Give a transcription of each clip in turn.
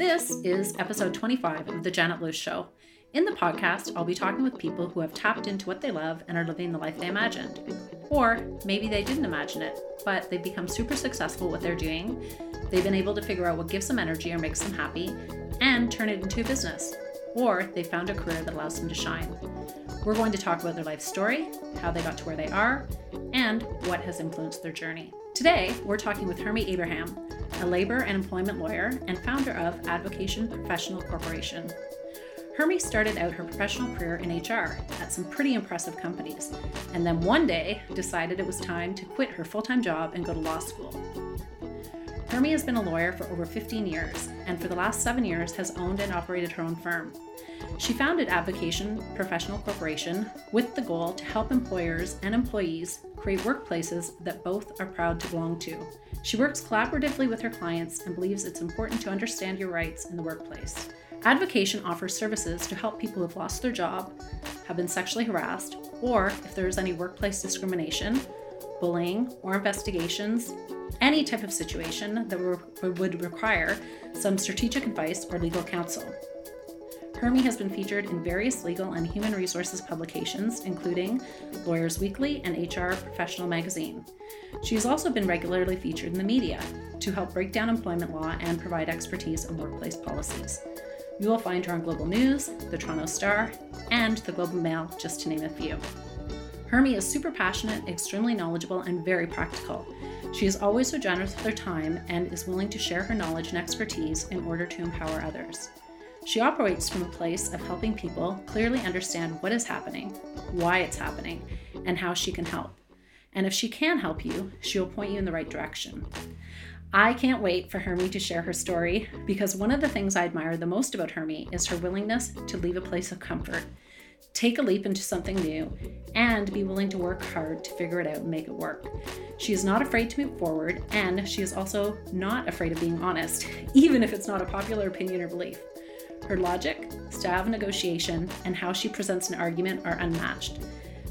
This is episode 25 of The Janet Lewis Show. In the podcast, I'll be talking with people who have tapped into what they love and are living the life they imagined. Or maybe they didn't imagine it, but they've become super successful with what they're doing. They've been able to figure out what gives them energy or makes them happy and turn it into a business. Or they found a career that allows them to shine. We're going to talk about their life story, how they got to where they are, and what has influenced their journey. Today, we're talking with Hermie Abraham, a labor and employment lawyer and founder of Advocation Professional Corporation. Hermie started out her professional career in HR at some pretty impressive companies, and then one day decided it was time to quit her full time job and go to law school. Hermie has been a lawyer for over 15 years, and for the last seven years has owned and operated her own firm. She founded Advocation Professional Corporation with the goal to help employers and employees create workplaces that both are proud to belong to. She works collaboratively with her clients and believes it's important to understand your rights in the workplace. Advocation offers services to help people who have lost their job, have been sexually harassed, or if there is any workplace discrimination, bullying, or investigations, any type of situation that would require some strategic advice or legal counsel. Hermie has been featured in various legal and human resources publications, including Lawyers Weekly and HR Professional Magazine. She has also been regularly featured in the media to help break down employment law and provide expertise on workplace policies. You will find her on Global News, the Toronto Star, and the Globe and Mail, just to name a few. Hermie is super passionate, extremely knowledgeable, and very practical. She is always so generous with her time and is willing to share her knowledge and expertise in order to empower others. She operates from a place of helping people clearly understand what is happening, why it's happening, and how she can help. And if she can help you, she'll point you in the right direction. I can't wait for Hermie to share her story because one of the things I admire the most about Hermie is her willingness to leave a place of comfort, take a leap into something new, and be willing to work hard to figure it out and make it work. She is not afraid to move forward, and she is also not afraid of being honest, even if it's not a popular opinion or belief. Her logic, style of negotiation, and how she presents an argument are unmatched.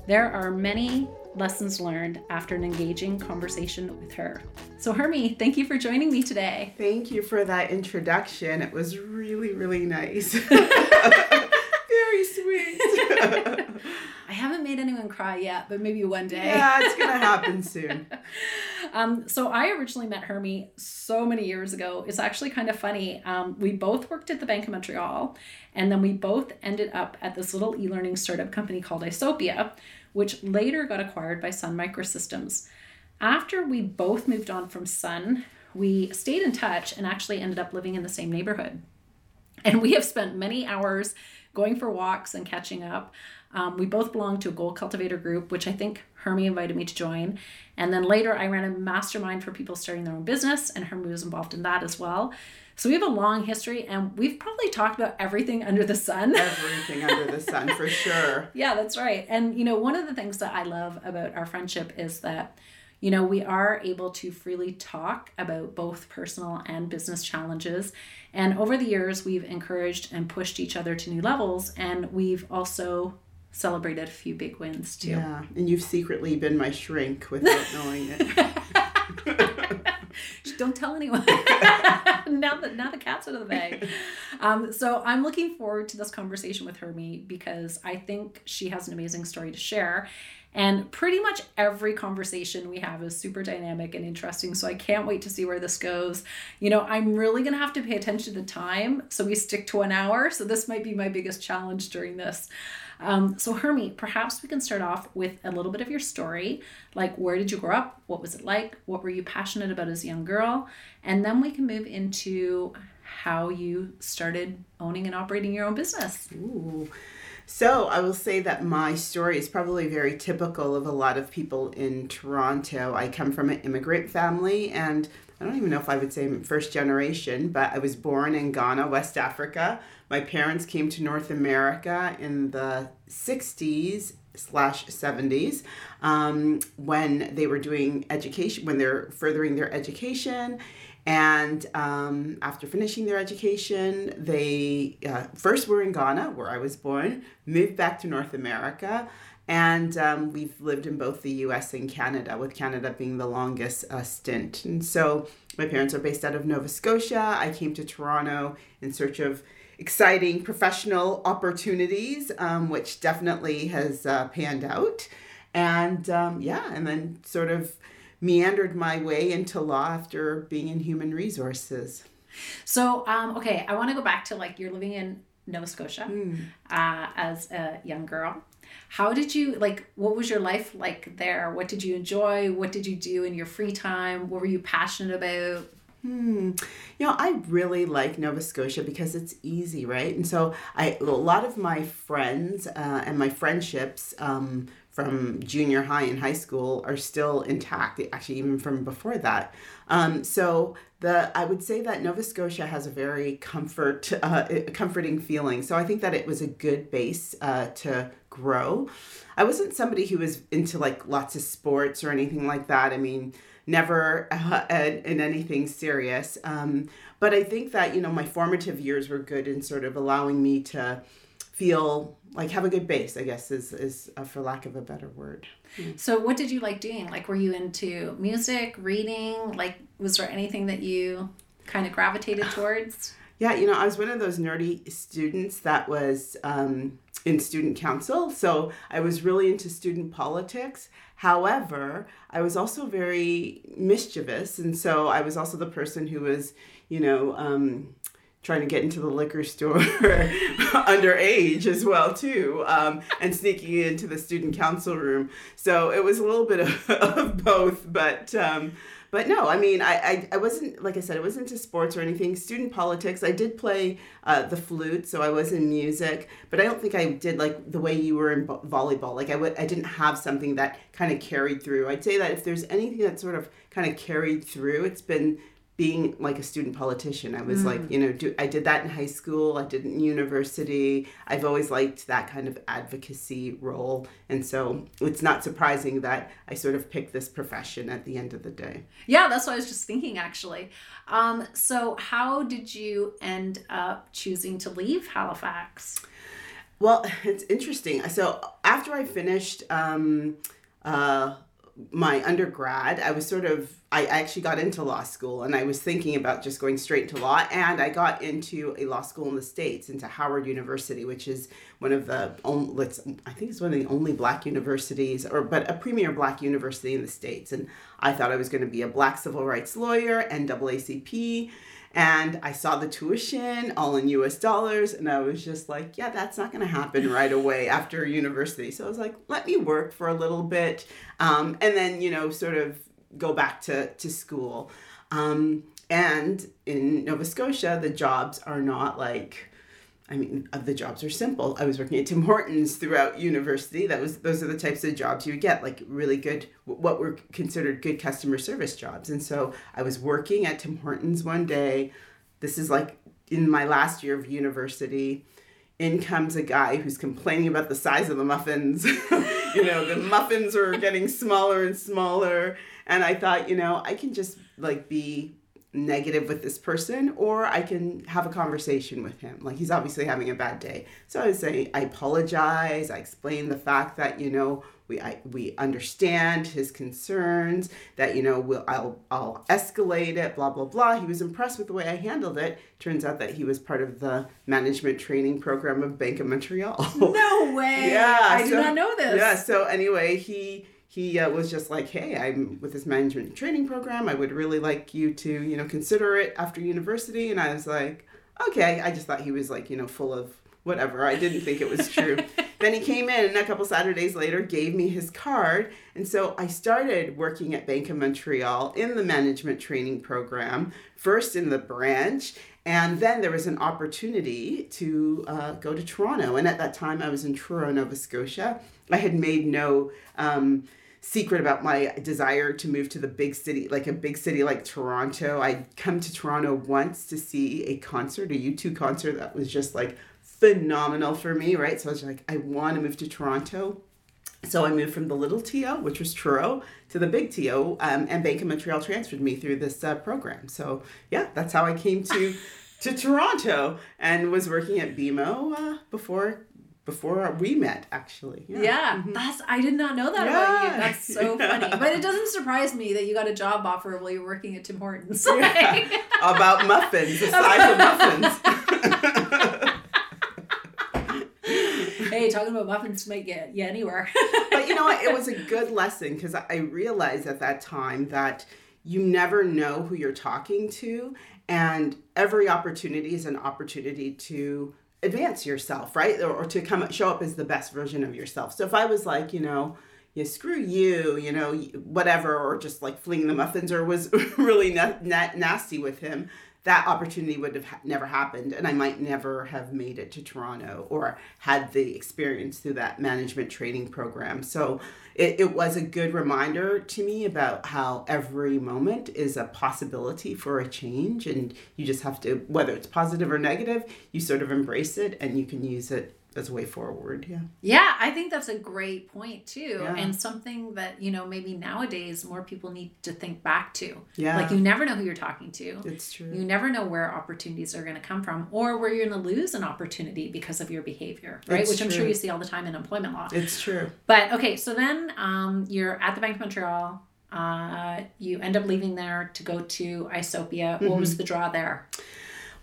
There are many lessons learned after an engaging conversation with her. So, Hermie, thank you for joining me today. Thank you for that introduction. It was really, really nice. Very sweet. I haven't made anyone cry yet, but maybe one day. Yeah, it's to happen soon. um, so, I originally met Hermie so many years ago. It's actually kind of funny. Um, we both worked at the Bank of Montreal, and then we both ended up at this little e learning startup company called Isopia which later got acquired by Sun Microsystems. After we both moved on from Sun, we stayed in touch and actually ended up living in the same neighborhood. And we have spent many hours going for walks and catching up. Um, we both belong to a goal cultivator group, which I think Hermie invited me to join. And then later, I ran a mastermind for people starting their own business, and Hermie was involved in that as well. So we have a long history and we've probably talked about everything under the sun. Everything under the sun, for sure. Yeah, that's right. And, you know, one of the things that I love about our friendship is that, you know, we are able to freely talk about both personal and business challenges. And over the years, we've encouraged and pushed each other to new levels. And we've also celebrated a few big wins too. Yeah, and you've secretly been my shrink without knowing it. Don't tell anyone. now that now the cat's out of the bag. Um, so I'm looking forward to this conversation with Hermie because I think she has an amazing story to share. And pretty much every conversation we have is super dynamic and interesting. So I can't wait to see where this goes. You know, I'm really going to have to pay attention to the time. So we stick to an hour. So this might be my biggest challenge during this. Um, so, Hermie, perhaps we can start off with a little bit of your story. Like, where did you grow up? What was it like? What were you passionate about as a young girl? And then we can move into how you started owning and operating your own business. Ooh. So, I will say that my story is probably very typical of a lot of people in Toronto. I come from an immigrant family and I don't even know if I would say first generation, but I was born in Ghana, West Africa. My parents came to North America in the 60s slash 70s um, when they were doing education, when they're furthering their education. And um, after finishing their education, they uh, first were in Ghana, where I was born, moved back to North America, And um, we've lived in both the US and Canada, with Canada being the longest uh, stint. And so my parents are based out of Nova Scotia. I came to Toronto in search of exciting professional opportunities, um, which definitely has uh, panned out. And um, yeah, and then sort of meandered my way into law after being in human resources. So, um, okay, I want to go back to like you're living in Nova Scotia Hmm. uh, as a young girl. How did you like? What was your life like there? What did you enjoy? What did you do in your free time? What were you passionate about? Hmm. You know, I really like Nova Scotia because it's easy, right? And so I a lot of my friends uh, and my friendships um, from junior high and high school are still intact. Actually, even from before that. Um, so the I would say that Nova Scotia has a very comfort uh, comforting feeling. So I think that it was a good base uh, to grow. I wasn't somebody who was into like lots of sports or anything like that. I mean never uh, in anything serious. Um, but I think that, you know, my formative years were good in sort of allowing me to feel like have a good base, I guess, is, is uh, for lack of a better word. So, what did you like doing? Like, were you into music, reading? Like, was there anything that you kind of gravitated towards? Yeah, you know, I was one of those nerdy students that was um, in student council. So I was really into student politics. However, I was also very mischievous. And so I was also the person who was, you know, um, trying to get into the liquor store underage as well too um, and sneaking into the student council room so it was a little bit of, of both but um, but no, I mean, I, I, I wasn't, like I said, I wasn't into sports or anything. Student politics, I did play uh, the flute, so I was in music, but I don't think I did like the way you were in vo- volleyball. Like I didn't have something that kind of carried through. I'd say that if there's anything that sort of kind of carried through, it's been being like a student politician. I was like, you know, do, I did that in high school, I did it in university. I've always liked that kind of advocacy role. And so it's not surprising that I sort of picked this profession at the end of the day. Yeah, that's what I was just thinking actually. Um, so, how did you end up choosing to leave Halifax? Well, it's interesting. So after I finished um, uh, my undergrad, I was sort of I actually got into law school, and I was thinking about just going straight into law. And I got into a law school in the states, into Howard University, which is one of the only, let's I think it's one of the only black universities, or but a premier black university in the states. And I thought I was going to be a black civil rights lawyer, NAACP. And I saw the tuition all in US dollars, and I was just like, yeah, that's not going to happen right away after university. So I was like, let me work for a little bit, um, and then, you know, sort of go back to, to school. Um, and in Nova Scotia, the jobs are not like, I mean, the jobs are simple. I was working at Tim Hortons throughout university. That was those are the types of jobs you would get, like really good, what were considered good customer service jobs. And so I was working at Tim Hortons one day. This is like in my last year of university. In comes a guy who's complaining about the size of the muffins. you know, the muffins are getting smaller and smaller. And I thought, you know, I can just like be negative with this person or I can have a conversation with him. Like he's obviously having a bad day. So I say I apologize. I explain the fact that, you know, we I, we understand his concerns, that you know, we'll I'll I'll escalate it, blah blah blah. He was impressed with the way I handled it. Turns out that he was part of the management training program of Bank of Montreal. No way. Yeah, I did so- not know this. Yeah. So anyway, he he uh, was just like, "Hey, I'm with this management training program. I would really like you to, you know, consider it after university." And I was like, "Okay." I just thought he was like, you know, full of whatever. I didn't think it was true. then he came in, and a couple Saturdays later, gave me his card, and so I started working at Bank of Montreal in the management training program. First in the branch. And then there was an opportunity to uh, go to Toronto. And at that time, I was in Truro, Nova Scotia. I had made no um, secret about my desire to move to the big city, like a big city like Toronto. I'd come to Toronto once to see a concert, a U2 concert that was just like phenomenal for me, right? So I was like, I want to move to Toronto. So I moved from the little TO, which was Truro, to the big TO, um, and Bank of Montreal transferred me through this uh, program. So yeah, that's how I came to to Toronto and was working at BMO uh, before before we met, actually. Yeah, Mhm. that's I did not know that about you. That's so funny. But it doesn't surprise me that you got a job offer while you're working at Tim Hortons. About muffins, aside from muffins. hey, talking about muffins might get you anywhere. but you know what? It was a good lesson because I realized at that time that you never know who you're talking to, and every opportunity is an opportunity to advance yourself, right? Or, or to come show up as the best version of yourself. So if I was like, you know, yeah, screw you, you know, whatever, or just like fling the muffins, or was really na- na- nasty with him, that opportunity would have ha- never happened, and I might never have made it to Toronto or had the experience through that management training program. So it, it was a good reminder to me about how every moment is a possibility for a change, and you just have to, whether it's positive or negative, you sort of embrace it and you can use it as a way forward. Yeah. Yeah, I think that's a great point too. Yeah. And something that, you know, maybe nowadays more people need to think back to. Yeah. Like you never know who you're talking to. It's true. You never know where opportunities are going to come from or where you're going to lose an opportunity because of your behavior, right? It's Which I'm sure you see all the time in employment law. it's true. But okay, so then um, you're at the Bank of Montreal. Uh, you end up leaving there to go to Isopia. What Mm-hmm. was the draw there?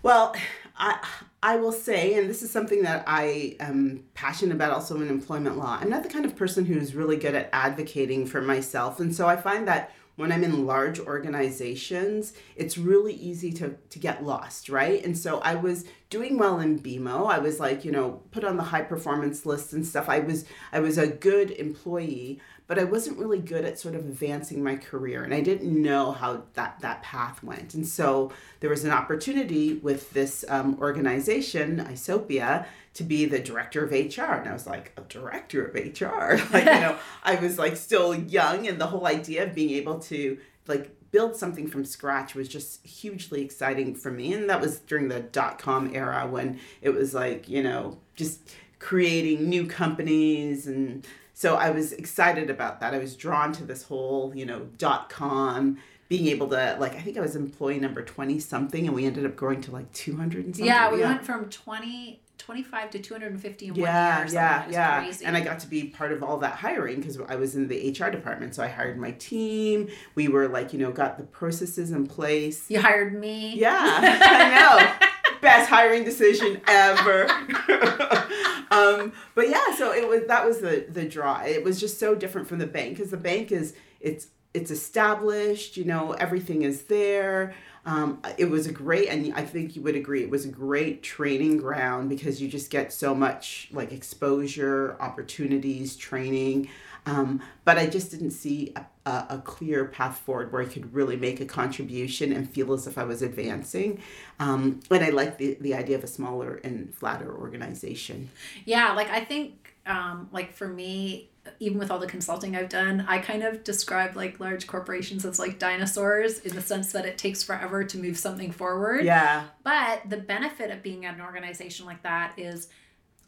Well, I I will say, and this is something that I am passionate about also in employment law. I'm not the kind of person who's really good at advocating for myself, and so I find that when I'm in large organizations, it's really easy to to get lost, right? And so I was doing well in BMO. I was like, you know, put on the high performance list and stuff. I was I was a good employee, but I wasn't really good at sort of advancing my career and I didn't know how that that path went. And so there was an opportunity with this um, organization, Isopia, to be the director of HR. And I was like, a director of HR? like, you know, I was like still young and the whole idea of being able to like build something from scratch was just hugely exciting for me. And that was during the dot com era when it was like, you know, just creating new companies and so I was excited about that. I was drawn to this whole, you know, dot com being able to like I think I was employee number 20 something and we ended up growing to like 200 and something. Yeah, we went from 20, 25 to 250 in one year. yeah, or yeah, It was yeah. Crazy. And I got to be part of all that hiring because I was in the HR department. So I hired my team. We were like, you know, got the processes in place. you hired me. Yeah, I know. Best hiring decision ever. um, but yeah, so it was that was the the draw. It was just so different from the bank because the bank is it's it's established. You know, everything is there. Um, it was a great, and I think you would agree, it was a great training ground because you just get so much like exposure, opportunities, training. Um, but I just didn't see a, a, clear path forward where I could really make a contribution and feel as if I was advancing. Um, and I like the, the idea of a smaller and flatter organization. Yeah, like I think, um, like for me, even with all the consulting I've done, I kind of describe like large corporations as like dinosaurs in the sense that it takes forever to move something forward. Yeah, But the benefit of being at an organization like that is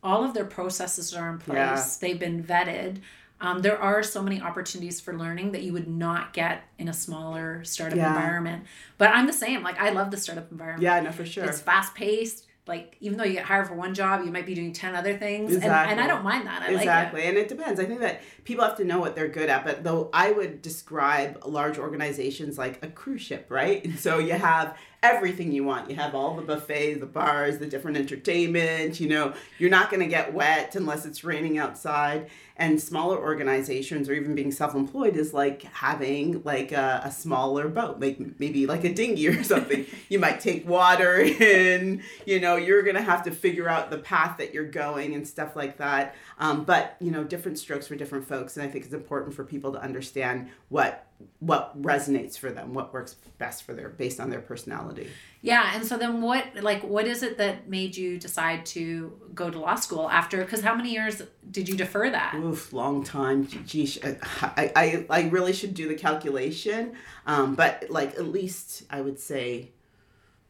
all of their processes are in place. Yeah. They've been vetted. Um, there are so many opportunities for learning that you would not get in a smaller startup Yeah. environment. But I'm the same. Like I love the startup environment. yeah, no, for sure. It's fast paced. Like even though you get hired for one job, you might be doing ten other things, and, and I don't mind that. I exactly and it depends i think that people have to know what they're good at but though i would describe large organizations like a cruise ship right? And so you have everything you want you have all the buffets the bars the different entertainment you know you're not going to get wet unless it's raining outside and smaller organizations or even being self-employed is like having like a, a smaller boat like maybe like a dinghy or something. You might take water in you know you're gonna have to figure out the path that you're going and stuff like that. Um, but you know different strokes for different folks and i think it's important for people to understand what what resonates for them what works best for their based on their personality Yeah, and so then what like what is it that made you decide to go to law school after cuz how many years did you defer that? Oof, long time. Geesh, I, I, I really should do the calculation. Um, but like at least I would say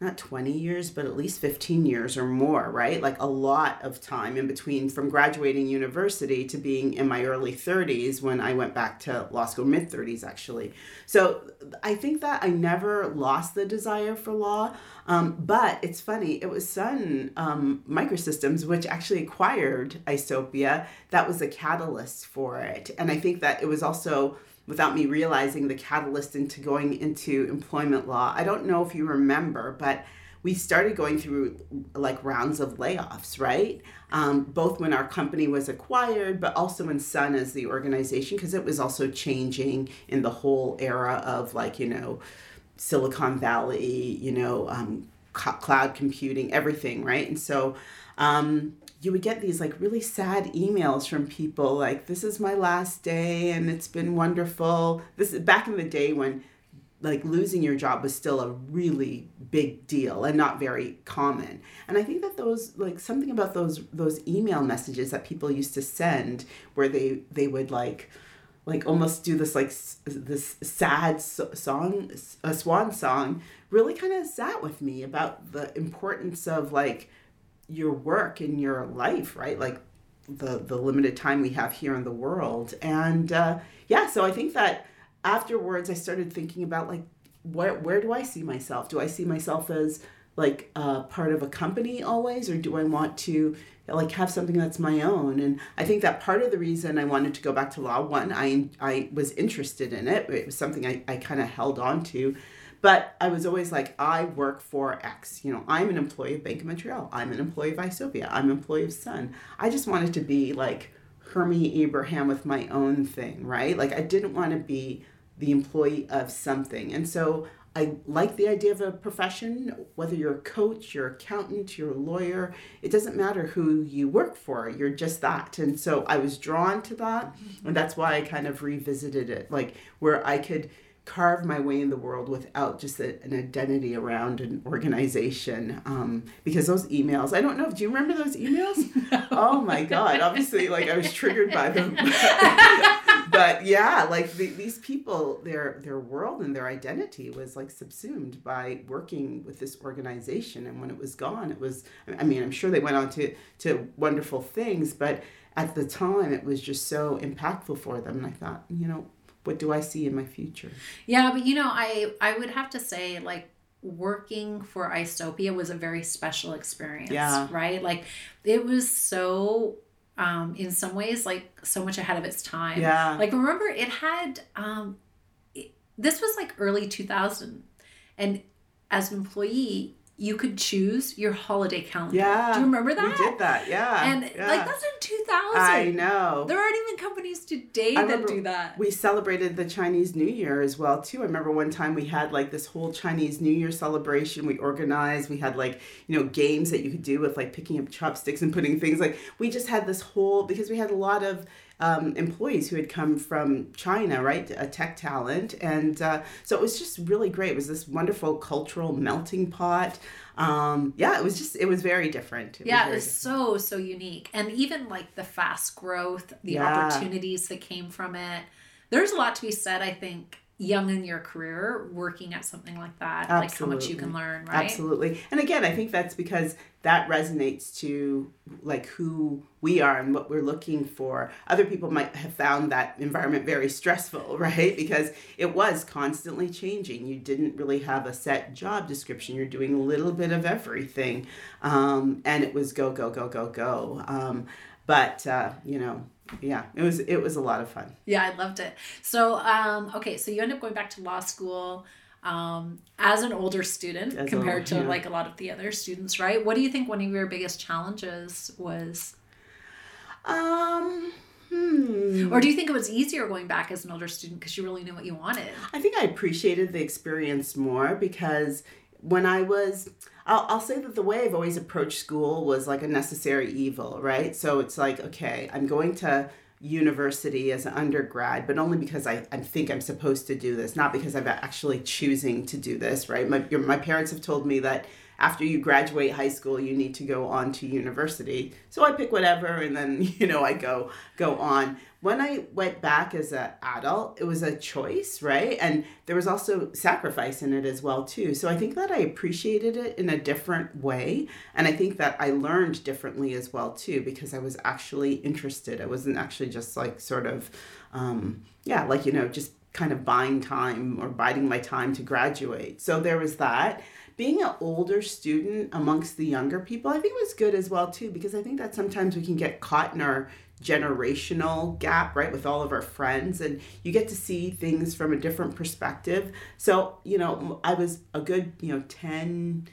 not 20 years, but at least 15 years or more, right? Like a lot of time in between from graduating university to being in my early 30s when I went back to law school, mid 30s actually. So I think that I never lost the desire for law. Um, but it's funny, it was Sun um, Microsystems, which actually acquired Isopia, that was a catalyst for it. And I think that it was also without me realizing the catalyst into going into employment law. I don't know if you remember, but we started going through like rounds of layoffs, right? Um, both when our company was acquired, but also when Sun as the organization, because it was also changing in the whole era of like, you know, Silicon Valley, you know, um, cloud computing, everything, right? And so um, you would get these like really sad emails from people like this is my last day and it's been wonderful. This is back in the day when like losing your job was still a really big deal and not very common. And i think that those like something about those those email messages that people used to send where they they would like like almost do this like this sad song a swan song really kind of sat with me about the importance of like your work and your life, right? Like the the limited time we have here in the world. And uh, yeah, so I think that afterwards I started thinking about like where where do I see myself? Do I see myself as like uh, part of a company always, or do I want to like have something that's my own? And I think that part of the reason I wanted to go back to law, one, I I was interested in it. It was something I, I kind of held on to. But I was always like, I work for X. You know, I'm an employee of Bank of Montreal. I'm an employee of Isopia. I'm an employee of Sun. I just wanted to be like Hermie Abraham with my own thing, right? Like I didn't want to be the employee of something. And so I like the idea of a profession, whether you're a coach, you're accountant, you're a lawyer, it doesn't matter who you work for, you're just that. And so I was drawn to that. And that's why I kind of revisited it, like where I could carve my way in the world without just a, an identity around an organization um, because those emails i don't know do you remember those emails? No. oh my god obviously like i was triggered by them. But yeah like the, these people their their world and their identity was like subsumed by working with this organization. And when it was gone it was i mean i'm sure they went on to to wonderful things but at the time it was just so impactful for them. And i thought you know what do I see in my future? Yeah, but you know, I I would have to say like working for Isopia was a very special experience. Yeah. Right? Like it was so um in some ways like so much ahead of its time. Yeah. Like remember it had um it, this was like early 2000 and as an employee you could choose your holiday calendar. Yeah. Do you remember that? We did that, yeah. And yeah. like that's in 2000. I know. There aren't even companies today that do that. We celebrated the Chinese New Year as well too. I remember one time we had like this whole Chinese New Year celebration. We organized. We had like, you know, games that you could do with like picking up chopsticks and putting things like we just had this whole because we had a lot of um, employees who had come from China, right? A tech talent. And uh, so it was just really great. It was this wonderful cultural melting pot. Um, yeah, it was just, it was very different. It yeah, it was so, so unique. And even like the fast growth, the yeah. opportunities that came from it. There's a lot to be said, I think, young in your career working at something like that Absolutely. like how much you can learn right Absolutely. And again, I think that's because that resonates to like who we are and what we're looking for. Other people might have found that environment very stressful, right? Because it was constantly changing. You didn't really have a set job description. You're doing a little bit of everything. Um, and it was go, go, go, go, go. Um, but, uh, you know, yeah it was it was a lot of fun yeah i loved it so um okay so you end up going back to law school um as an older student as compared to yeah. like a lot of the other students right what do you think one of your biggest challenges was um Hmm. Or do you think it was easier going back as an older student because you really knew what you wanted? I think I appreciated the experience more because when I was, I'll, I'll say that the way I've always approached school was like a necessary evil, right? So it's like, okay, I'm going to university as an undergrad, but only because I, I think I'm supposed to do this, not because I'm actually choosing to do this, right? My, your, my parents have told me that after you graduate high school, you need to go on to university. So I pick whatever, and then you know I go go on. When I went back as an adult, it was a choice, right? And there was also sacrifice in it as well too. So I think that I appreciated it in a different way, and I think that I learned differently as well too because I was actually interested. I wasn't actually just like sort of, um, yeah, like you know just kind of buying time or biding my time to graduate. So there was that. Being an older student amongst the younger people, I think was good as well too, because I think that sometimes we can get caught in our generational gap, right, with all of our friends, and you get to see things from a different perspective. So, you know, I was a good, you know, 10,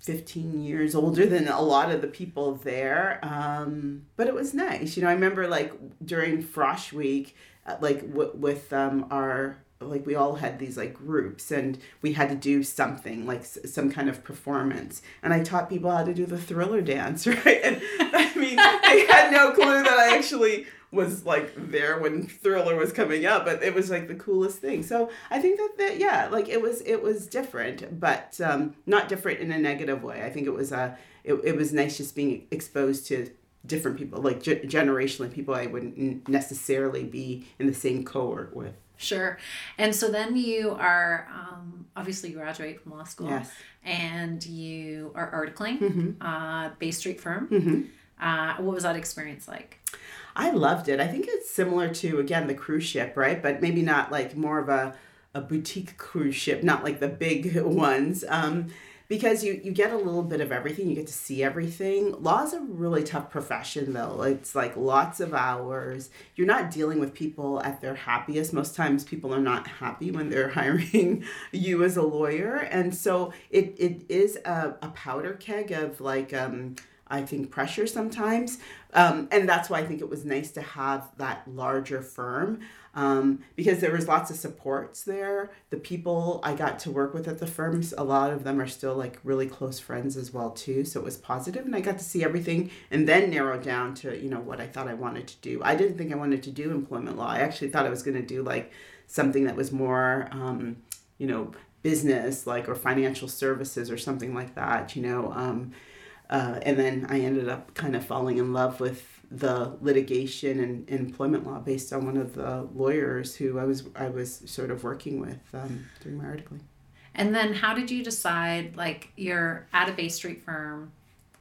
15 years older than a lot of the people there. Um, but it was nice. You know, I remember like during Frosh Week, uh, like w- with um, our like we all had these like groups and we had to do something like s- some kind of performance. And i taught people how to do the thriller dance right? And i mean they had no clue that i actually was like there when thriller was coming up but it was like the coolest thing. So i think that that yeah like it was it was different but um not different in a negative way. I think it was a it, it was nice just being exposed to different people like ge- generationally people i wouldn't necessarily be in the same cohort with Sure. And so then you are um, obviously you graduate from law school Yes. and you are articling, Mhm. uh, Bay Street firm. Mhm. Uh, what was that experience like? I loved it. I think it's similar to again the cruise ship, right? But maybe not like more of a a boutique cruise ship, not like the big ones. Um, because you you get a little bit of everything, you get to see everything. Law is a really tough profession though. It's like lots of hours. You're not dealing with people at their happiest. Most times people are not happy when they're hiring you as a lawyer. And so it, it is a, a powder keg of like um I think pressure sometimes. Um, and that's why I think it was nice to have that larger firm um, because there was lots of supports there. The people I got to work with at the firms, a lot of them are still like really close friends as well too. So it was positive, and I got to see everything and then narrow down to you know what I thought I wanted to do. I didn't think I wanted to do employment law. I actually thought I was going to do like something that was more um, you know business like or financial services or something like that. You know. Um, uh, and then I ended up kind of falling in love with the litigation and employment law based on one of the lawyers who I was I was sort of working with um, during my articling. And then how did you decide, like, you're at a Bay Street firm?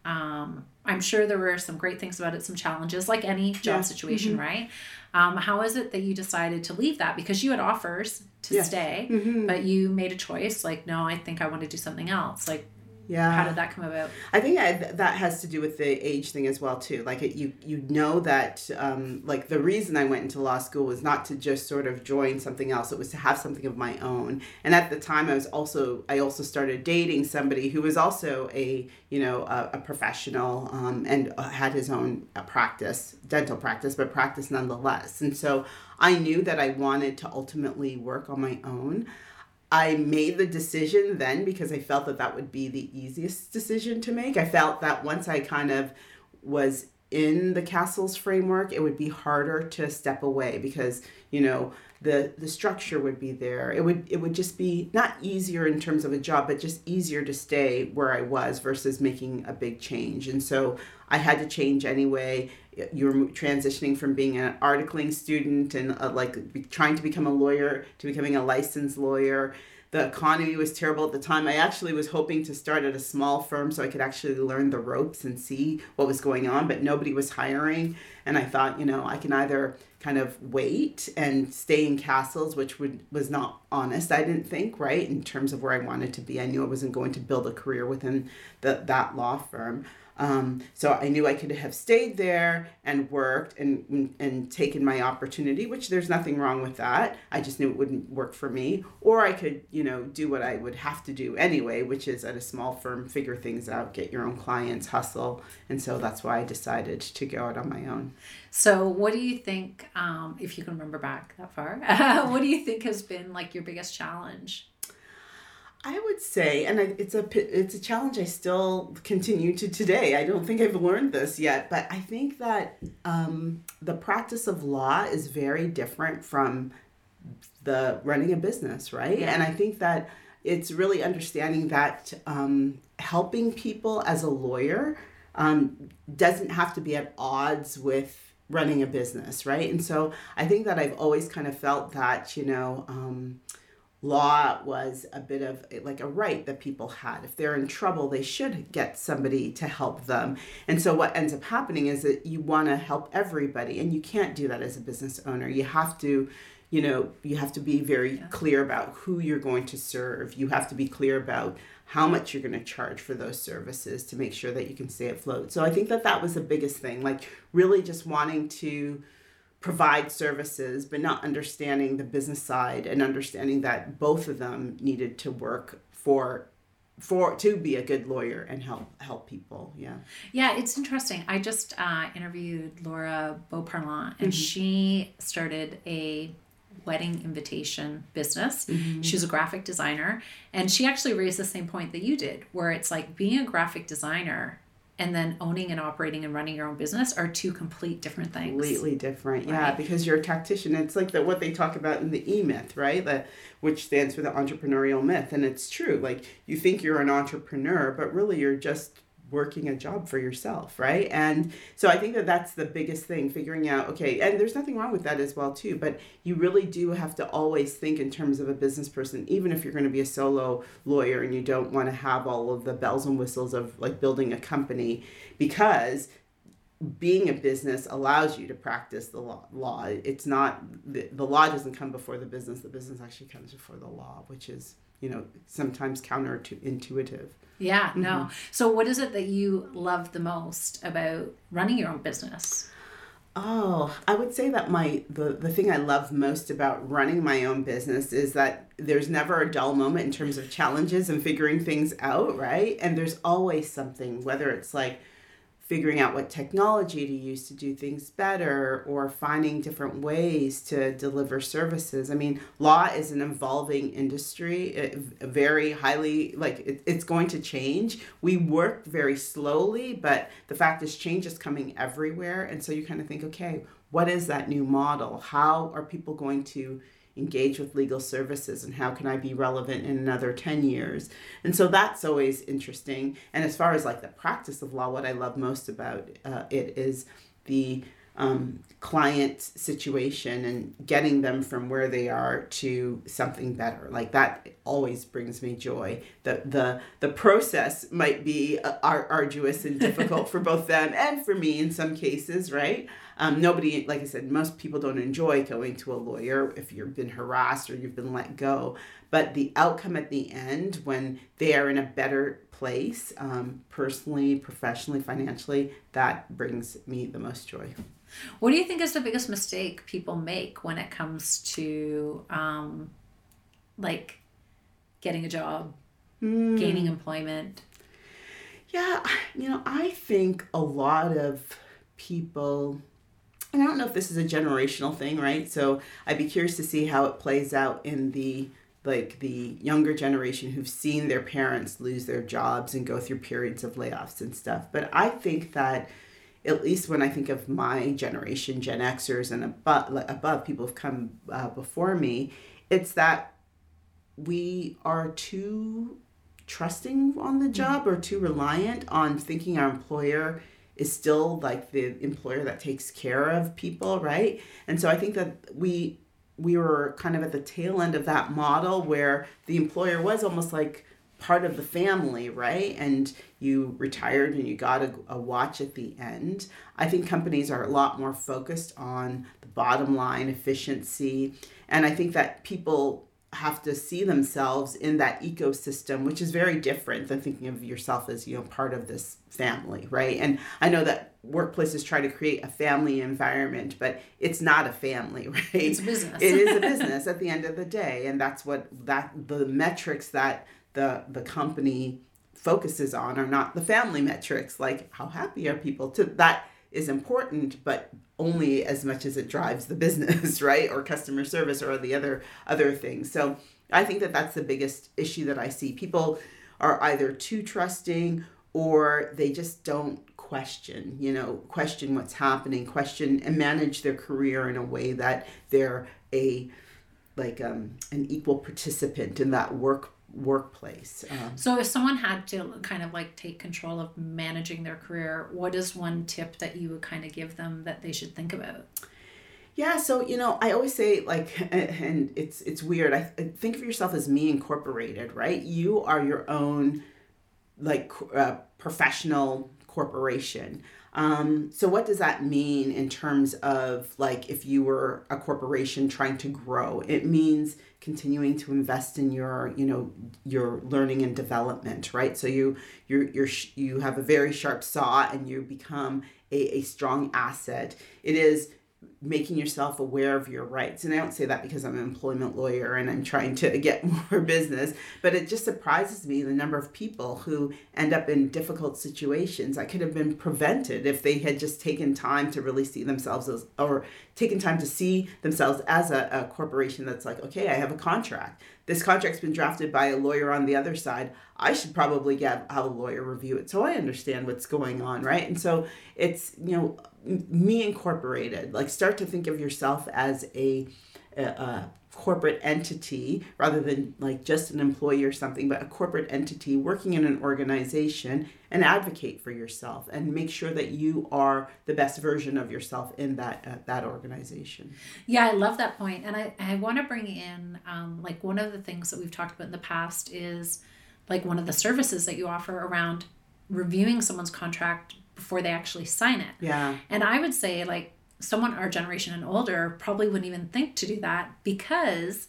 Um, I'm sure there were some great things about it, some challenges, like any job Yeah. situation, Mm-hmm. right? Um, how is it that you decided to leave that? Because you had offers to Yes. stay, Mhm. but you made a choice, like, no, I think I want to do something else. Like, Yeah. how did that come about? I think I, that has to do with the age thing as well too. Like it, you you know that um, like the reason I went into law school was not to just sort of join something else. It was to have something of my own. And at the time, I was also I also started dating somebody who was also a you know a, a professional um, and uh, had his own uh, practice, dental practice, but practice nonetheless. And so I knew that I wanted to ultimately work on my own. I made the decision then because I felt that that would be the easiest decision to make. I felt that once I kind of was in the Cassels framework, it would be harder to step away because, you know, the the structure would be there. It would it would just be not easier in terms of a job, but just easier to stay where I was versus making a big change. And so I had to change anyway. You're transitioning from being an articling student and uh, like trying to become a lawyer to becoming a licensed lawyer. The economy was terrible at the time. I actually was hoping to start at a small firm so I could actually learn the ropes and see what was going on, but nobody was hiring. And I thought, you know, I can either kind of wait and stay in Cassels, which would was not honest. I didn't think right in terms of where I wanted to be. I knew I wasn't going to build a career within the, that law firm. Um, so I knew I could have stayed there and worked and and taken my opportunity, which there's nothing wrong with that. I just knew it wouldn't work for me, or I could, you know, do what I would have to do anyway, which is at a small firm, figure things out, get your own clients, hustle, and so that's why I decided to go out on my own. So, what do you think, um, if you can remember back that far, what do you think has been like your biggest challenge? I would say, and I, it's a it's a challenge I still continue to today. I don't think I've learned this yet, but I think that um, the practice of law is very different from the running a business, right? Yeah. And I think that it's really understanding that um, helping people as a lawyer um, doesn't have to be at odds with running a business, right? And so I think that I've always kind of felt that, you know, um, law was a bit of like a right that people had. If they're in trouble, they should get somebody to help them. And so what ends up happening is that you want to help everybody, and you can't do that as a business owner. You have to you know you have to be very yeah. clear about who you're going to serve you have to be clear about how much you're going to charge for those services to make sure that you can stay afloat so i think that that was the biggest thing like really just wanting to provide services but not understanding the business side and understanding that both of them needed to work for for to be a good lawyer and help help people yeah yeah it's interesting i just uh, interviewed laura beauparlant and mm-hmm. she started a wedding invitation business mm-hmm. she's a graphic designer and she actually raised the same point that you did where it's like being a graphic designer and then owning and operating and running your own business are two complete different things. Completely different, right? yeah. Because you're a tactician. It's like the, what they talk about in the E Myth, right? The which stands for the entrepreneurial myth, and it's true. Like you think you're an entrepreneur, but really you're just working a job for yourself right and so i think that that's the biggest thing figuring out okay and there's nothing wrong with that as well too but you really do have to always think in terms of a business person even if you're going to be a solo lawyer and you don't want to have all of the bells and whistles of like building a company because being a business allows you to practice the law. It's not the, the law doesn't come before the business. The business actually comes before the law, which is you know sometimes counterintuitive. Yeah, no. Mm-hmm. So, what is it that you love the most about running your own business? Oh, I would say that my the, the thing I love most about running my own business is that there's never a dull moment in terms of challenges and figuring things out, right? And there's always something, whether it's like figuring out what technology to use to do things better or finding different ways to deliver services. I mean, law is an evolving industry, it, very highly, like it, it's going to change. We work very slowly, but the fact is, change is coming everywhere. And so you kind of think, okay, what is that new model? How are people going to? Engage with legal services and how can I be relevant in another 10 years. And so that's always interesting. And as far as like the practice of law, what I love most about uh, it is the um, client situation and getting them from where they are to something better. Like that always brings me joy. The the the process might be uh, arduous and difficult for both them and for me in some cases, right? Um, nobody, like I said, most people don't enjoy going to a lawyer if you've been harassed or you've been let go. But the outcome at the end, when they are in a better place, um, personally, professionally, financially, that brings me the most joy. What do you think is the biggest mistake people make when it comes to um, like getting a job, mm. gaining employment? Yeah, you know, I think a lot of people and I don't know if this is a generational thing, right? So I'd be curious to see how it plays out in the like the younger generation who've seen their parents lose their jobs and go through periods of layoffs and stuff. But I think that at least when I think of my generation, Gen Xers and above, above people have come uh, before me, it's that we are too trusting on the mm-hmm. job or too reliant on thinking our employer is still like the employer that takes care of people, right? And so I think that we we were kind of at the tail end of that model where the employer was almost like part of the family, right? And you retired and you got a, a, watch at the end. I think companies are a lot more focused on the bottom line efficiency. And I think that people have to see themselves in that ecosystem which is very different than thinking of yourself as you know part of this family right? And i know that workplaces try to create a family environment but it's not a family right? It's a business. It is a business at the end of the day and that's what that the metrics that the the company focuses on are not the family metrics. Like how happy are people? To that is important but only as much as it drives the business, right? Or customer service or the other other things. So I think that that's the biggest issue that I see. People are either too trusting or they just don't question, you know, question what's happening, question and manage their career in a way that they're a like um, an equal participant in that work workplace. Um, so if someone had to kind of like take control of managing their career, what is one tip that you would kind of give them that they should think about? Yeah, so you know, I always say like, and it's it's weird. I think of yourself as me incorporated, right? You are your own like uh, professional corporation. Um, so what does that mean in terms of like if you were a corporation trying to grow? It means continuing to invest in your you know your learning and development, right? So you you you you have a very sharp saw and you become a, a strong asset. It is making yourself aware of your rights. And I don't say that because I'm an employment lawyer and I'm trying to get more business, but it just surprises me the number of people who end up in difficult situations that could have been prevented if they had just taken time to really see themselves as, or taken time to see themselves as a, a corporation that's like, okay, I have a contract. This contract's been drafted by a lawyer on the other side. I should probably get have a lawyer review it so I understand what's going on, right? And so it's you know me incorporated. Like start to think of yourself as a, a, a corporate entity rather than like just an employee or something, but a corporate entity working in an organization and advocate for yourself and make sure that you are the best version of yourself in that uh, that organization. Yeah, I love that point, and I I want to bring in um, like one of the things that we've talked about in the past is like one of the services that you offer around reviewing someone's contract before they actually sign it. Yeah. And I would say like someone our generation and older probably wouldn't even think to do that because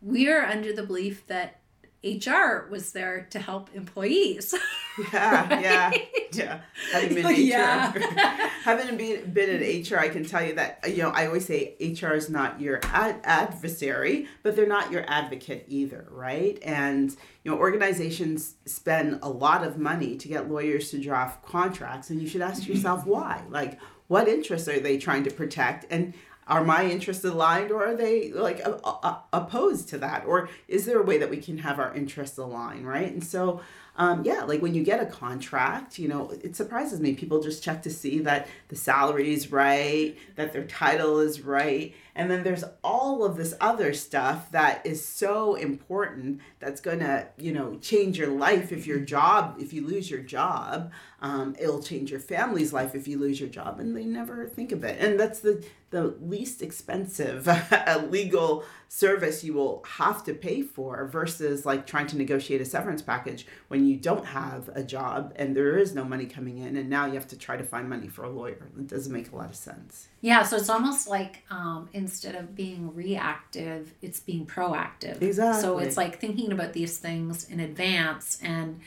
we are under the belief that HR was there to help employees. Yeah, right? yeah, yeah. Having been HR, yeah. having been, been in HR, I can tell you that you know I always say HR is not your ad- adversary, but they're not your advocate either, right? And you know organizations spend a lot of money to get lawyers to draft contracts, and you should ask yourself why. Like, what interests are they trying to protect? And are my interests aligned or are they like a, a, opposed to that? Or is there a way that we can have our interests align right? And so um, yeah like when you get a contract you know it surprises me. People just check to see that the salary is right that their title is right and then there's all of this other stuff that is so important that's going to, you know, change your life if your job, if you lose your job. Um, it'll change your family's life if you lose your job. And they never think of it. And that's the, the least expensive legal service you will have to pay for versus like trying to negotiate a severance package when you don't have a job and there is no money coming in. And now you have to try to find money for a lawyer. It doesn't make a lot of sense. Yeah, so it's almost like um, instead of being reactive, it's being proactive. Exactly. So it's like thinking about these things in advance and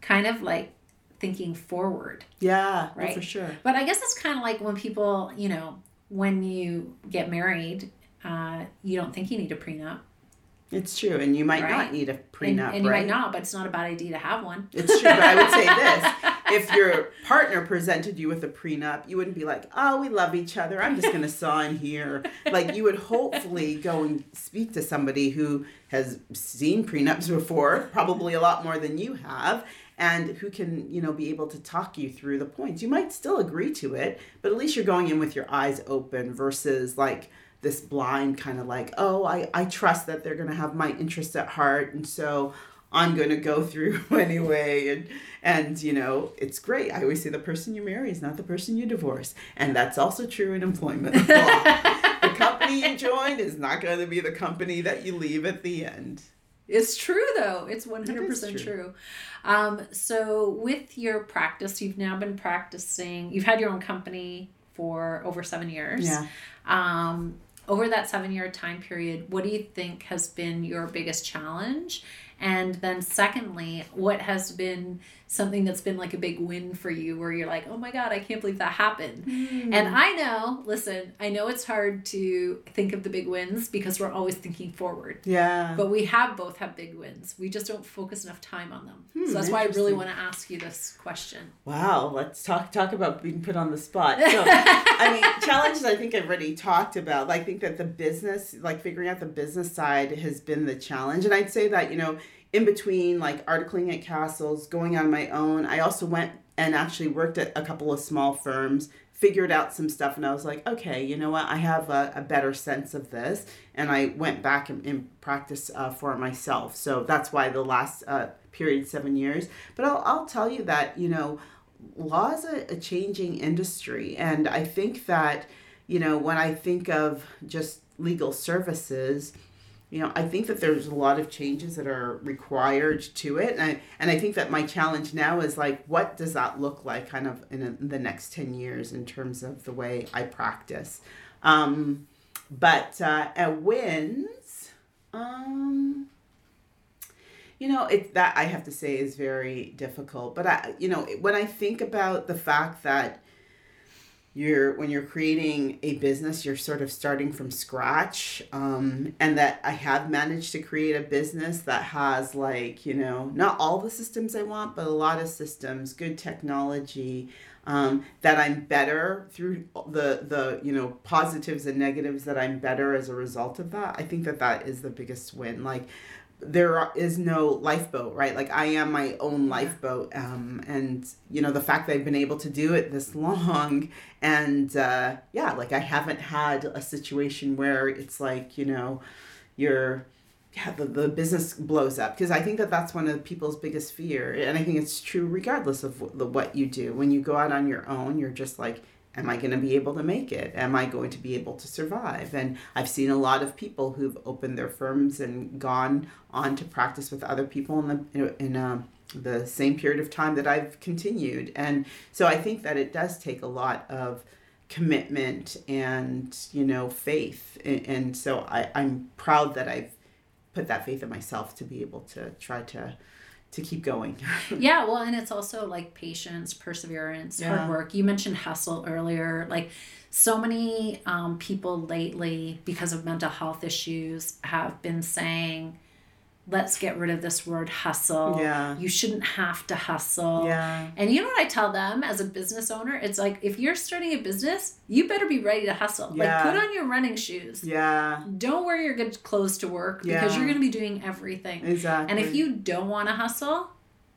kind of like thinking forward. Yeah, right. for sure. But I guess it's kind of like when people, you know, when you get married, uh, you don't think you need a prenup. It's true, and you might right? not need a prenup, and, and you right? might not, but it's not a bad idea to have one. It's true, but I would say this: if your partner presented you with a prenup, you wouldn't be like, "Oh, we love each other. I'm just going to sign here." Like you would hopefully go and speak to somebody who has seen prenups before, probably a lot more than you have, and who can you know be able to talk you through the points. You might still agree to it, but at least you're going in with your eyes open versus like this blind kind of like, oh, I, I trust that they're going to have my interest at heart. And so I'm going to go through anyway. And, and, you know, it's great. I always say the person you marry is not the person you divorce. And that's also true in employment the company you join is not going to be the company that you leave at the end. It's true though. It's 100% true. true. Um, so with your practice, you've now been practicing, you've had your own company for over seven years. Yeah. Um, over that seven year time period, what do you think has been your biggest challenge? And then, secondly, what has been something that's been like a big win for you where you're like, oh my God, I can't believe that happened? Mm. And I know, listen, I know it's hard to think of the big wins because we're always thinking forward. Yeah. But we have both have big wins. We just don't focus enough time on them. Hmm, so that's why I really want to ask you this question. Wow, let's talk talk about being put on the spot. So, I mean, challenges I think I've already talked about. I think that the business, like figuring out the business side has been the challenge. And I'd say that, you know, in between like articling at Cassels, going on my own, I also went and actually worked at a couple of small firms figured out some stuff and I was like, okay, you know what? I have a, a better sense of this. And I went back and, and practiced uh, for myself. So that's why the last uh, period, seven years. But I'll, I'll tell you that, you know, law is a, a changing industry. And I think that, you know, when I think of just legal services, you know, I think that there's a lot of changes that are required to it. And I, and I think that my challenge now is like, what does that look like kind of in, a, in the next 10 years in terms of the way I practice? Um, but uh, at wins, um, you know, it that I have to say is very difficult. But I, you know, when I think about the fact that you're when you're creating a business you're sort of starting from scratch. Um, and that i have managed to create a business that has like you know not all the systems i want but a lot of systems good technology um, that i'm better through the the you know positives and negatives that i'm better as a result of that. I think that that is the biggest win. Like there is no lifeboat, right? Like I am my own lifeboat, um, and you know the fact that I've been able to do it this long, and uh, yeah, like I haven't had a situation where it's like you know, you're yeah the, the business blows up because I think that that's one of people's biggest fear, and I think it's true regardless of the, what you do. When you go out on your own, you're just like am I going to be able to make it? Am I going to be able to survive? And I've seen a lot of people who've opened their firms and gone on to practice with other people in the in a, the same period of time that I've continued. And so I think that it does take a lot of commitment and you know faith and, and so I, I'm proud that I've put that faith in myself to be able to try to to keep going. yeah, well, and it's also like patience, perseverance, yeah. hard work. You mentioned hustle earlier. Like so many um, people lately, because of mental health issues, have been saying, let's get rid of this word hustle. Yeah. You shouldn't have to hustle. Yeah. And you know what I tell them as a business owner? It's like if you're starting a business, you better be ready to hustle. Yeah. Like put on your running shoes. Yeah. Don't wear your good clothes to work yeah. because you're going to be doing everything. Exactly. And if you don't want to hustle,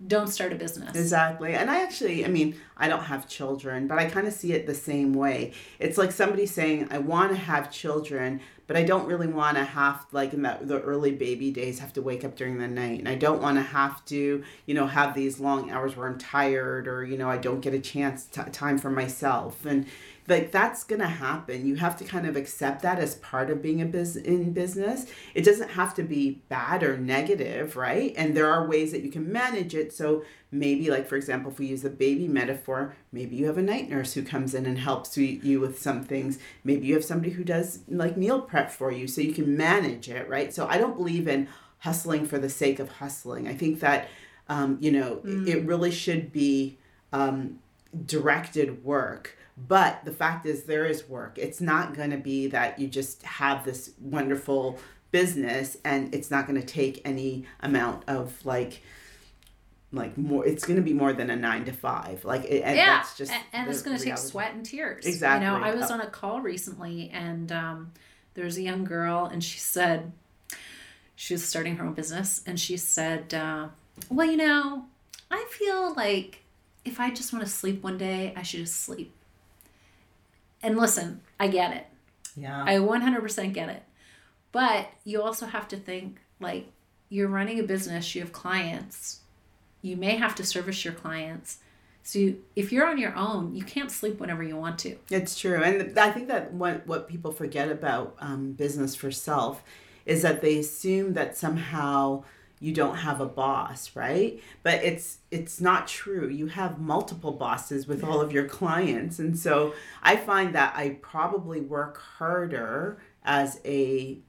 don't start a business. Exactly. And I actually, I mean, I don't have children, but I kind of see it the same way. It's like somebody saying, I want to have children, but I don't really want to have like in the, the early baby days have to wake up during the night and I don't want to have to you know have these long hours where I'm tired or you know I don't get a chance to, time for myself and like that's gonna happen. You have to kind of accept that as part of being a biz in business. It doesn't have to be bad or negative right? And there are ways that you can manage it. So maybe like for example if we use the baby metaphor maybe you have a night nurse who comes in and helps you, you with some things. Maybe you have somebody who does like meal prep for you so you can manage it right? So i don't believe in hustling for the sake of hustling. I think that um, you know mm. it really should be um, directed work but the fact is, there is work. It's not going to be that you just have this wonderful business and it's not going to take any amount of like like more it's going to be more than a nine to five. Like it, and yeah that's just and, and it's going to take sweat and tears. Exactly you know i was on a call recently and um, there's a young girl and she said she was starting her own business and she said uh, well you know i feel like if i just want to sleep one day i should just sleep and listen, I get it. Yeah. I 100% get it. But you also have to think like you're running a business, you have clients. You may have to service your clients. So you, if you're on your own, you can't sleep whenever you want to. It's true. And I think that what, what people forget about um, business for self is that they assume that somehow you don't have a boss right? But it's it's not true. You have multiple bosses with all of your clients. And so i find that i probably work harder as a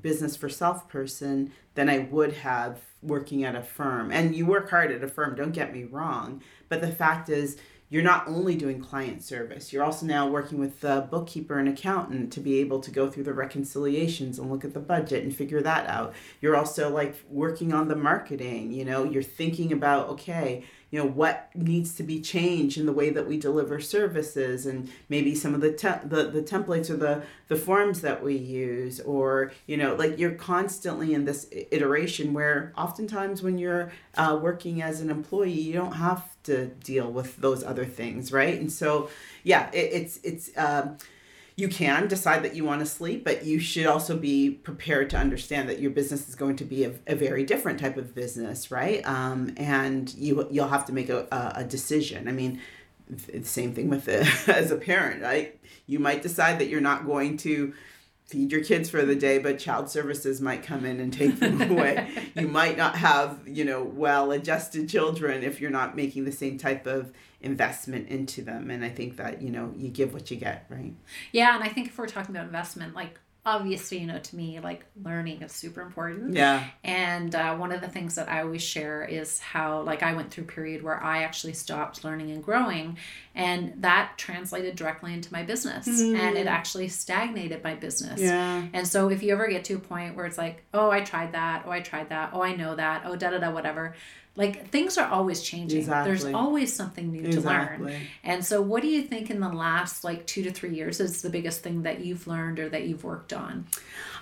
business for self person than i would have working at a firm. And you work hard at a firm don't get me wrong. But the fact is you're not only doing client service, you're also now working with the bookkeeper and accountant to be able to go through the reconciliations and look at the budget and figure that out. You're also like working on the marketing, you know, you're thinking about, okay, you know what needs to be changed in the way that we deliver services and maybe some of the te- the, the templates or the the forms that we use or you know like you're constantly in this iteration where oftentimes when you're uh, working as an employee you don't have to deal with those other things right? And so yeah it, it's it's um, you can decide that you want to sleep, but you should also be prepared to understand that your business is going to be a, a very different type of business, right? Um, and you you'll have to make a, a, decision. I mean, the same thing with it as a parent, right? You might decide that you're not going to feed your kids for the day, but child services might come in and take them away. you might not have, you know, well adjusted children if you're not making the same type of investment into them and i think that you know you give what you get right yeah and i think if we're talking about investment like obviously you know to me like learning is super important. Yeah. And uh, one of the things that i always share is how like i went through a period where i actually stopped learning and growing and that translated directly into my business mm. and it actually stagnated my business. Yeah. And so if you ever get to a point where it's like oh i tried that. Oh i tried that. Oh i know that. Oh da da da whatever like things are always changing exactly. there's always something new exactly. to learn and so what do you think in the last like two to three years is the biggest thing that you've learned or that you've worked on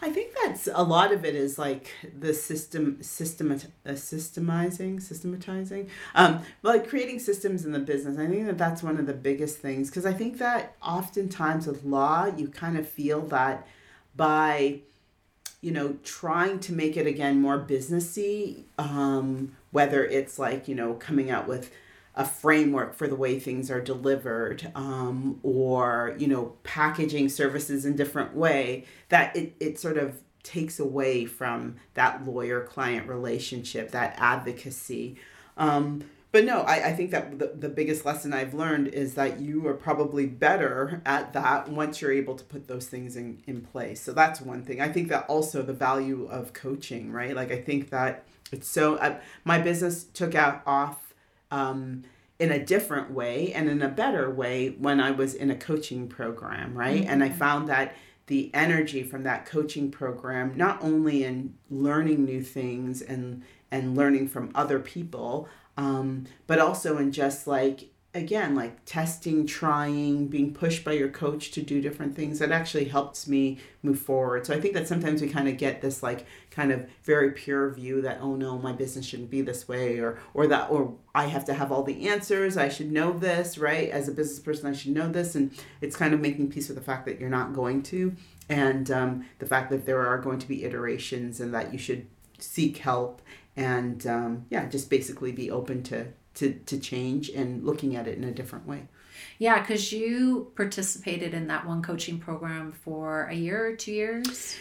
i think that's a lot of it is like the system system uh, systemizing systematizing um like creating systems in the business i think that that's one of the biggest things because i think that oftentimes with law you kind of feel that by you know trying to make it again more businessy um, whether it's like you know coming out with a framework for the way things are delivered um, or you know packaging services in different way that it, it sort of takes away from that lawyer client relationship that advocacy um, but no, I, I think that the, the biggest lesson I've learned is that you are probably better at that once you're able to put those things in, in place. So that's one thing. I think that also the value of coaching, right? Like, I think that it's so, uh, my business took out off um, in a different way and in a better way when I was in a coaching program, right? Mm-hmm. And I mm-hmm. found that the energy from that coaching program, not only in learning new things and and learning from other people, um, but also in just like again like testing trying being pushed by your coach to do different things that actually helps me move forward so i think that sometimes we kind of get this like kind of very pure view that oh no my business shouldn't be this way or or that or i have to have all the answers i should know this right as a business person i should know this and it's kind of making peace with the fact that you're not going to and um, the fact that there are going to be iterations and that you should seek help and um, yeah, just basically be open to, to, to change and looking at it in a different way. Yeah, because you participated in that one coaching program for a year or two years.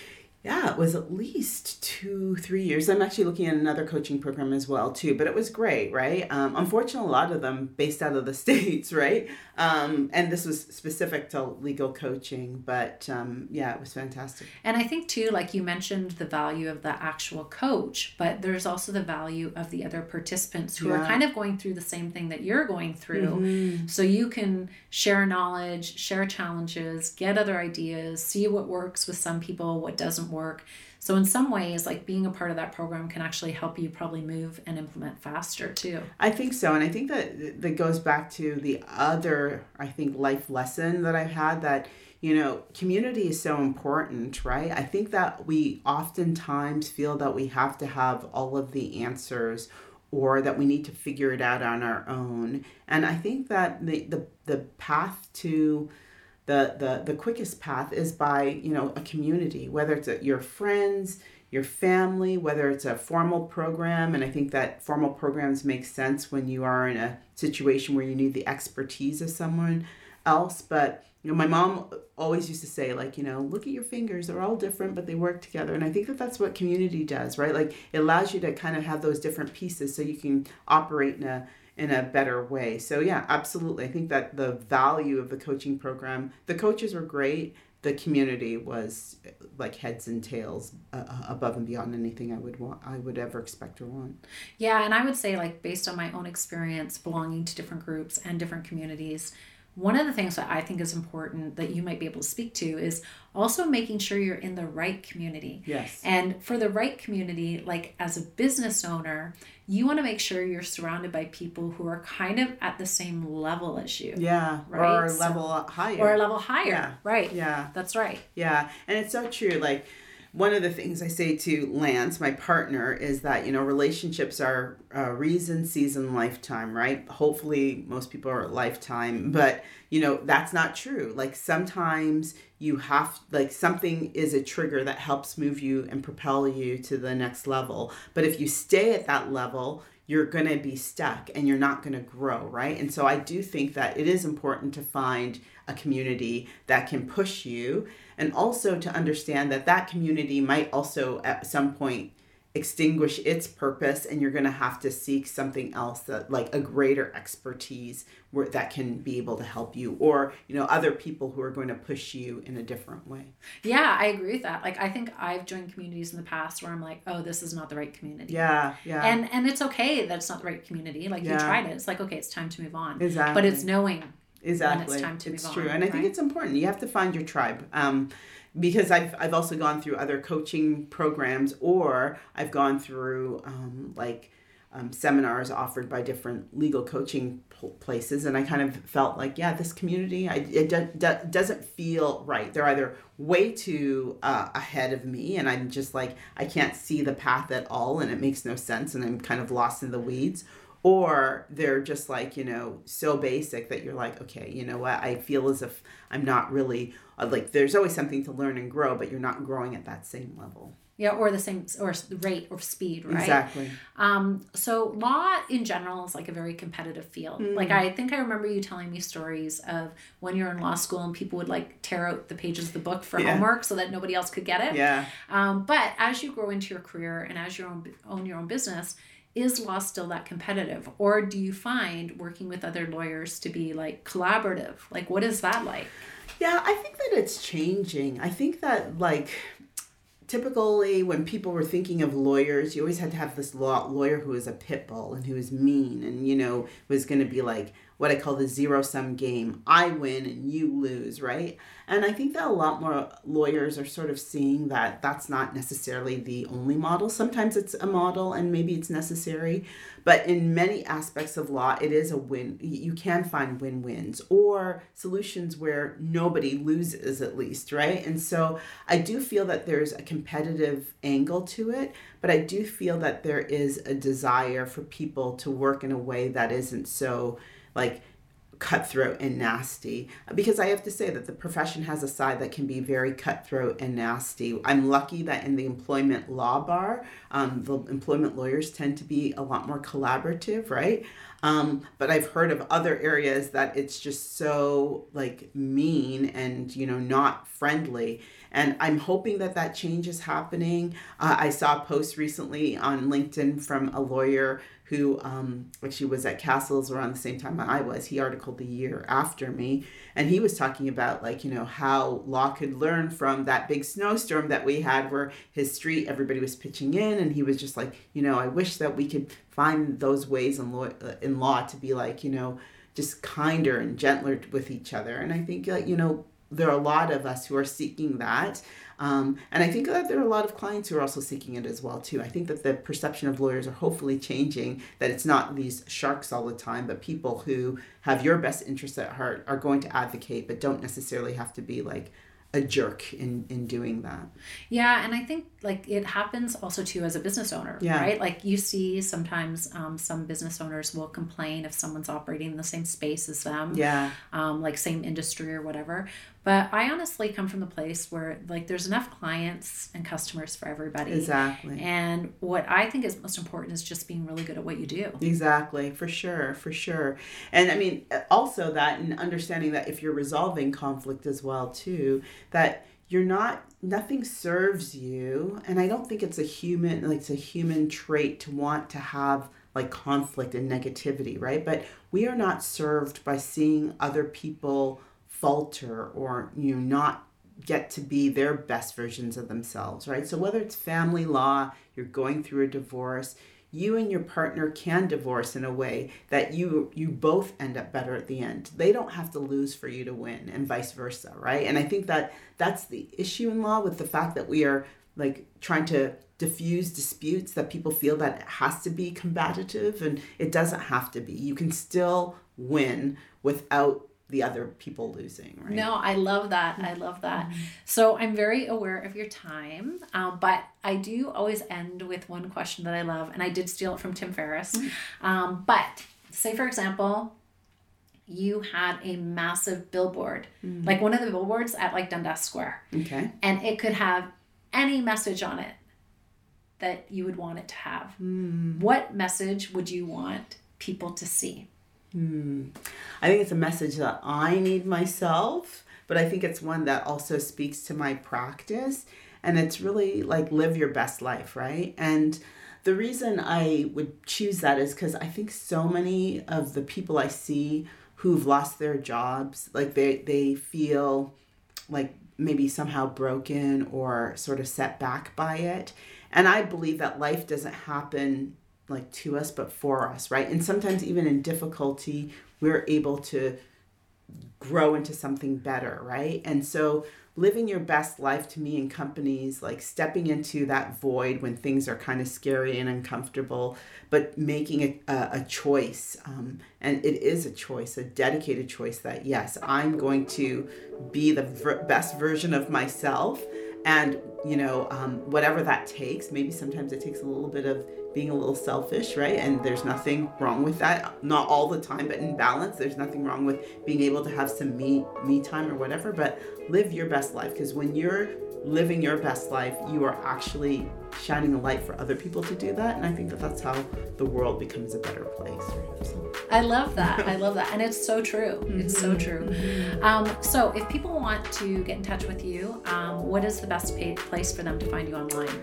Yeah, it was at least two, three years. I'm actually looking at another coaching program as well too, but it was great, right? Um, unfortunately, a lot of them based out of the states, right? Um, and this was specific to legal coaching, but um, yeah, it was fantastic. And I think too, like you mentioned, the value of the actual coach, but there's also the value of the other participants who yeah. are kind of going through the same thing that you're going through. Mm-hmm. So you can share knowledge, share challenges, get other ideas, see what works with some people, what doesn't work. So in some ways, like being a part of that program can actually help you probably move and implement faster too. I think so, and I think that that goes back to the other I think life lesson that I've had that you know community is so important, right? I think that we oftentimes feel that we have to have all of the answers or that we need to figure it out on our own. And I think that the the, the path to the, the the quickest path is by you know a community whether it's a, your friends your family whether it's a formal program. And i think that formal programs make sense when you are in a situation where you need the expertise of someone else. But you know my mom always used to say like you know look at your fingers they're all different but they work together. And i think that that's what community does right? Like it allows you to kind of have those different pieces so you can operate in a in a better way. So yeah, absolutely. I think that the value of the coaching program, the coaches were great. The community was like heads and tails uh, uh, above and beyond anything I would want, I would ever expect or want. Yeah, and I would say like based on my own experience belonging to different groups and different communities, one of the things that I think is important that you might be able to speak to is also making sure you're in the right community. Yes. And for the right community, like as a business owner, you want to make sure you're surrounded by people who are kind of at the same level as you. Yeah. Right? Or a So- level higher. Or a level higher. Yeah. Right. Yeah. That's right. Yeah, and it's so true. Like one of the things I say to Lance, my partner, is that you know relationships are uh, reason, season, lifetime. Right? Hopefully, most people are lifetime, but you know that's not true. Like sometimes you have like something is a trigger that helps move you and propel you to the next level. But if you stay at that level, you're going to be stuck and you're not going to grow, right? And so I do think that it is important to find a community that can push you and also to understand that that community might also at some point extinguish its purpose and you're going to have to seek something else that like a greater expertise where that can be able to help you or you know other people who are going to push you in a different way Yeah, I agree with that. Like I think I've joined communities in the past where I'm like, oh, this is not the right community. yeah yeah And and it's okay that it's not the right community. Like you tried it. It's like, okay, it's time to move on. exactly But it's knowing exactly. Time to it's move true. and i think it's important. You have to find your tribe um, because I've, I've also gone through other coaching programs or i've gone through um, like um, seminars offered by different legal coaching places. And i kind of felt like yeah this community I, it do, do, doesn't feel right. They're either way too uh, ahead of me and i'm just like i can't see the path at all and it makes no sense and i'm kind of lost in the weeds or they're just like you know so basic that you're like okay you know what i feel as if i'm not really uh, like there's always something to learn and grow but you're not growing at that same level yeah, or the same or rate or speed, right? exactly Um, so law in general is like a very competitive field. Mm. Like I think I remember you telling me stories of when you're in law school and people would like tear out the pages of the book for Yeah. homework so that nobody else could get it. yeah Um, but as you grow into your career and as you own, own your own business, is law still that competitive? Or do you find working with other lawyers to be like collaborative? Like, what is that like? Yeah, I think that it's changing. I think that like typically when people were thinking of lawyers, you always had to have this law lawyer who was a pit bull and who was mean and you know was going to be like what I call the zero sum game. I win and you lose, right? And I think that a lot more lawyers are sort of seeing that that's not necessarily the only model. Sometimes it's a model and maybe it's necessary, but in many aspects of law, it is a win. You can find win wins or solutions where nobody loses, at least, right? And so I do feel that there's a competitive angle to it, but I do feel that there is a desire for people to work in a way that isn't so like cutthroat and nasty because I have to say that the profession has a side that can be very cutthroat and nasty. I'm lucky that in the employment law bar, um, the employment lawyers tend to be a lot more collaborative, right? Um, but I've heard of other areas that it's just so like mean and you know not friendly. And I'm hoping that that change is happening. Uh, I saw a post recently on LinkedIn from a lawyer who um, actually was at Cassels around the same time I was. He articled the year after me, and he was talking about like you know how law could learn from that big snowstorm that we had, where his street everybody was pitching in, and he was just like you know I wish that we could find those ways in law in law to be like you know just kinder and gentler with each other, and I think like you know there are a lot of us who are seeking that. Um, and I think that there are a lot of clients who are also seeking it as well too. I think that the perception of lawyers are hopefully changing. That it's not these sharks all the time, but people who have your best interests at heart are going to advocate, but don't necessarily have to be like a jerk in in doing that. Yeah, and I think like it happens also too as a business owner, Yeah. right? Like you see sometimes um, some business owners will complain if someone's operating in the same space as them, Yeah. um, like same industry or whatever. But I honestly come from the place where like there's enough clients and customers for everybody. Exactly. And what I think is most important is just being really good at what you do. Exactly, for sure, for sure. And I mean, also that and understanding that if you're resolving conflict as well too, that you're not nothing serves you and I don't think it's a human like it's a human trait to want to have like conflict and negativity, right? But we are not served by seeing other people falter or you know not get to be their best versions of themselves, right? So whether it's family law, you're going through a divorce, you and your partner can divorce in a way that you you both end up better at the end. They don't have to lose for you to win and vice versa, right? And I think that that's the issue in law with the fact that we are like trying to diffuse disputes that people feel that it has to be combative and it doesn't have to be. You can still win without the other people losing, right? No, I love that. I love that. Mm-hmm. So I'm very aware of your time, um, but I do always end with one question that I love, and I did steal it from Tim Ferriss. Mm-hmm. Um, but say, for example, you had a massive billboard, mm-hmm. like one of the billboards at like Dundas Square. Okay. And it could have any message on it that you would want it to have. Mm. What message would you want people to see? Hmm. I think it's a message that I need myself, but I think it's one that also speaks to my practice. And it's really like live your best life, right? And the reason I would choose that is because I think so many of the people I see who've lost their jobs, like they, they feel like maybe somehow broken or sort of set back by it. And I believe that life doesn't happen like to us but for us right? And sometimes even in difficulty we're able to grow into something better right? And so living your best life to me in companies like stepping into that void when things are kind of scary and uncomfortable but making a, a, a choice um, and it is a choice a dedicated choice that yes i'm going to be the ver- best version of myself and you know um, whatever that takes maybe sometimes it takes a little bit of being a little selfish, right? And there's nothing wrong with that. Not all the time, but in balance, there's nothing wrong with being able to have some me me time or whatever, but live your best life because when you're living your best life, you are actually shining a light for other people to do that. And I think that that's how the world becomes a better place. So. I love that. I love that. And it's so true. Mm-hmm. It's so true. Mm-hmm. Um, so if people want to get in touch with you, um, what is the best paid place for them to find you online?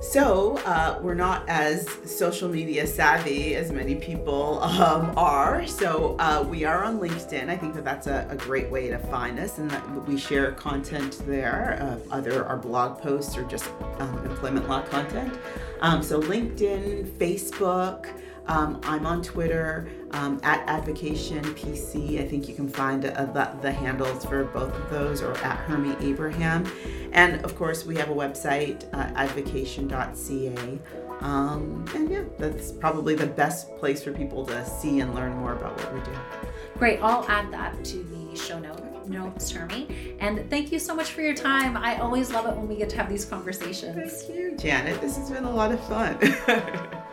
So uh, we're not as social media savvy as many people um, are. So uh, we are on LinkedIn. I think that that's a, a, great way to find us, and that we share content there, uh, either our blog posts or just um, employment law content. Um, so LinkedIn, Facebook. Um, I'm on Twitter um, at Advocation PC. I think you can find uh, the, the, handles for both of those or at Hermie Abraham. And of course, we have a website, uh, advocation.ca. Um, and yeah, that's probably the best place for people to see and learn more about what we do. Great. I'll add that to the show note notes, Hermie. And thank you so much for your time. I always love it when we get to have these conversations. Thank you, Janet. This has been a lot of fun.